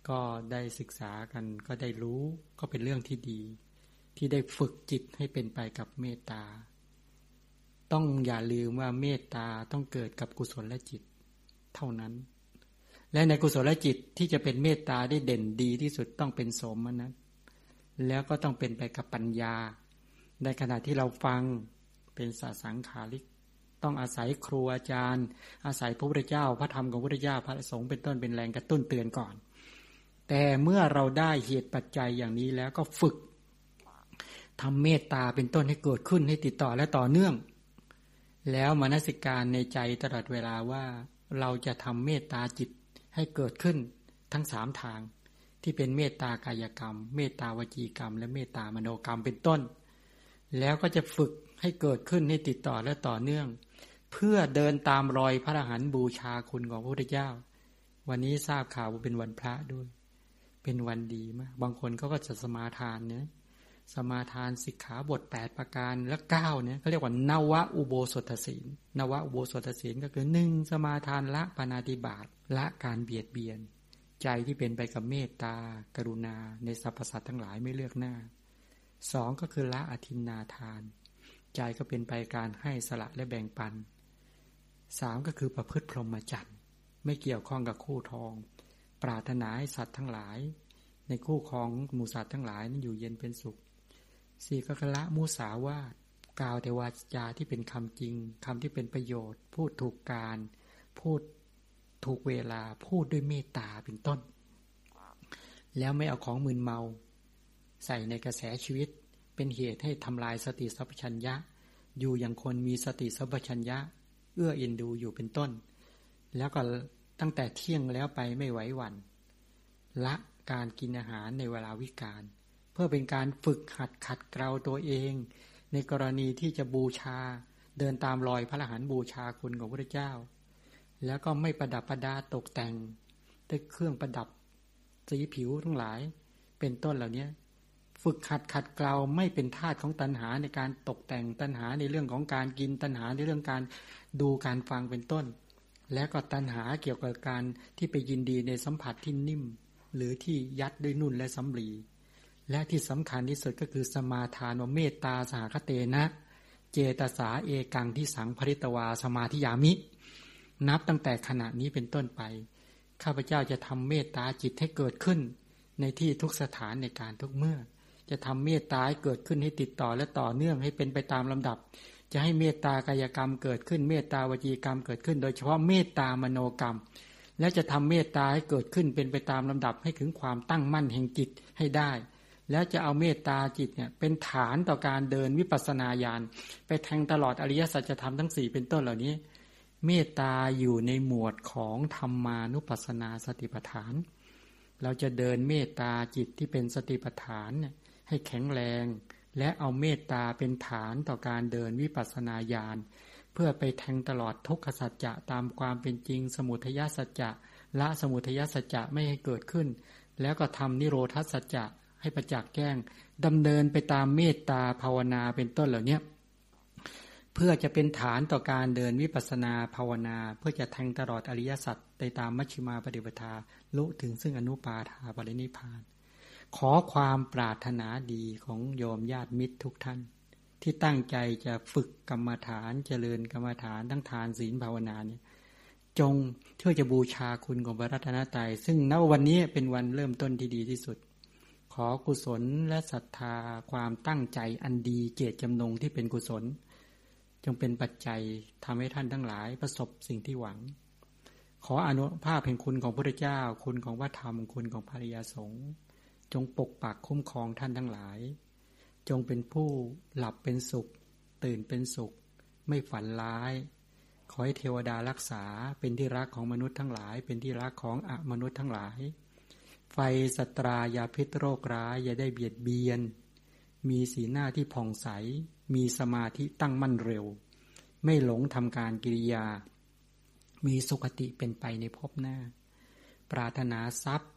ก็ได้ศึกษากันก็ได้รู้ก็เป็นเรื่องที่ดี ที่ได้ฝึกจิตให้เป็นไปกับเมตตา ต้องอย่าลืมว่าเมตตาต้องเกิดกับกุศลและจิต เท่านั้น และในกุศลและจิตที่จะเป็นเมตตาได้เด่นดีที่สุดต้องเป็นสมนั้น แล้วก็ต้องเป็นไปกับปัญญา ในขณะที่เราฟังเป็นสาสังขาริก ต้องอาศัยครูอาจารย์ อาศัยพระพุทธเจ้า พระธรรมของพระพุทธเจ้าพระสงฆ์เป็นต้นเป็นแรงกระตุ้นเตือนก่อน แต่เมื่อเราได้เหตุปัจจัยอย่างนี้แล้วก็ฝึกทำเมตตาเป็นต้นให้เกิดขึ้นให้ติดต่อและต่อเนื่อง แล้วมนสิการในใจตลอดเวลาว่าเราจะทำเมตตาจิต ให้เกิดขึ้นทั้งสามทาง ที่เป็นเมตตากายกรรม เมตตาวจีกรรม และเมตตามโนกรรมเป็นต้น แล้วก็จะฝึกให้เกิดขึ้นให้ติดต่อและต่อเนื่อง เพื่อเดินตามรอยพระอรหันต์บูชาคุณของพระพุทธเจ้า วันนี้ทราบข่าวว่าเป็นวันพระด้วย เป็นวันดีมาก บางคนเขาก็จะสมาทานเนี่ย สมาทานสิกขาบทแปดประการและเก้าเนี่ยเขาเรียกว่านวะอุโบสถศีลนวะอุโบสถศีลก็คือหนึ่งสมาทานละปานาติบาตละการเบียดเบียน ใจที่เป็นไปกับเมตตา กรุณา ในสรรพสัตว์ทั้งหลายไม่เลือกหน้าสองก็คือละอธินนาทาน ใจก็เป็นไปการให้สละและแบ่งปันสามก็คือประพฤติพรหมจรรย์ไม่เกี่ยวข้องกับคู่ทอง ปรารถนาให้สัตว์ทั้งหลาย ในคู่ครองหมูสัตว์ทั้งหลายนั้นอยู่เย็นเป็นสุข สี่ก็คละมุสาวาทกล่าวแต่วาจาที่เป็นคำจริงคำที่เป็นประโยชน์ พูดถูกการ พูดถูกเวลาพูดด้วยเมตตาเป็นต้น แล้วไม่เอาของมึนเมา ใส่ในกระแสชีวิต เป็นเหตุให้ทำลายสติสัพพัญญะ อยู่อย่างคนมีสติสัพพัญญะ เอื้ออ็นดูอยู่เป็นต้น แล้วก็ตั้งแต่เที่ยงแล้วไปไม่ไหวหวัน่นละการกินอาหารในเวลาวิกาล เพื่อเป็นการฝึกหัดขัดเกลาตัวเอง ในกรณีที่จะบูชาเดินตามรอยพระอรหันต์บูชาคุณของพระเจ้า แล้วก็ไม่ประดับประดาตกแต่งด้วยเครื่องประดับสีผิวทั้งหลาย เป็นต้นเหล่านี้ฝึกขัดขัดเกลาไม่เป็นทาสของตัณหาในการตกแต่งตัณหาในเรื่องของการกินตัณหาในเรื่องการดูการฟังเป็นต้น และก็ตัณหาเกี่ยวกับการที่ไปยินดีในสัมผัสที่นิ่ม หรือที่ยัดด้วยนุ่นและสำลี และที่สำคัญที่สุดก็คือสมาทานเมตตาสหคเตนะ เจตสาเอกังที่สังภริตวาสมาธิยามิ นับตั้งแต่ขณะนี้เป็นต้นไป ข้าพเจ้าจะทำเมตตาจิตให้เกิดขึ้น ในที่ทุกสถานในการทุกเมื่อ จะทำเมตตาให้เกิดขึ้นให้ติดต่อและต่อเนื่องให้เป็นไปตามลำดับ จะให้เมตตากายกรรมเกิดขึ้น เมตตาวจีกรรมเกิดขึ้น โดยเฉพาะเมตตามโนกรรม และจะทำเมตตาให้เกิดขึ้นเป็นไปตามลำดับให้ถึงความตั้งมั่นแห่งจิตให้ได้ แล้วจะเอาเมตตาจิตเนี่ยเป็นฐานต่อการเดินวิปัสนาญาณไปแทงตลอดอริยสัจธรรมทั้งสี่เป็นต้นเหล่านี้ เมตตาอยู่ในหมวดของธรรมานุปัสสนาสติปัฏฐาน เราจะเดินเมตตาจิตที่เป็นสติปัฏฐานเนี่ยให้แข็งแรง และเอาเมตตาเป็นฐานต่อการเดินวิปัสสนาญาณเพื่อไปแทงตลอดทุกขสัจจะตามความเป็นจริง สมุทัยสัจจะละสมุทัยสัจจะไม่ให้เกิดขึ้น แล้วก็ทำนิโรธสัจจะ ให้ประจักษ์แจ้งดำเนินไปตามเมตตาภาวนาเป็นต้นเหล่านี้เพื่อจะเป็นฐานต่อการเดินวิปัสนาภาวนา เพื่อจะแทงตลอดอริยสัจในตามมัชฌิมาปฏิปทาลุถึงซึ่งอนุปาทาปรินิพาน ขอความปรารถนาดีของโยมญาติมิตรทุกท่าน ที่ตั้งใจจะฝึกกรรมฐานเจริญกรรมฐานทั้งทานศีลภาวนาเนี่ยจงเพื่อจะบูชาคุณของพระรัตนตรัยซึ่งณวันนี้เป็นวันเริ่มต้นที่ดีที่สุด ขอกุศลและศรัทธาความตั้งใจอันดีเจตจำนงที่เป็นกุศล จงเป็นปัจจัยทำให้ท่านทั้งหลายประสบสิ่งที่หวัง ขออนุภาพแห่งคุณของพระเจ้า คุณของพระธรรม คุณของภริยาสงฆ์จงปกปักคุ้มครองท่านทั้งหลาย จงเป็นผู้หลับเป็นสุข ตื่นเป็นสุข ไม่ฝันร้าย ขอให้เทวดารักษาเป็นที่รักของมนุษย์ทั้งหลาย เป็นที่รักของอมนุษย์ทั้งหลาย ไฟสตรายาพิษโรคร้ายอย่าได้เบียดเบียน มีสีหน้าที่ผ่องใส มีสมาธิตั้งมั่นเร็ว ไม่หลงทำการกิริยา มีสุขติเป็นไปในภพหน้า ปรารถนาทรัพย์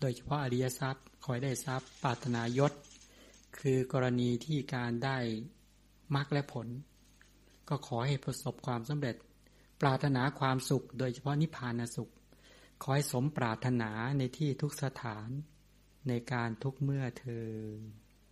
โดยเฉพาะอริยทรัพย์คอยได้ทรัพย์ ปรารถนายศ คือกรณีที่การได้มรรคและผล ก็ขอให้ประสบความสำเร็จ ปรารถนาความสุข โดยเฉพาะนิพพานสุข ขอให้สมปรารถนาในที่ทุกสถานในการทุกเมื่อเธอ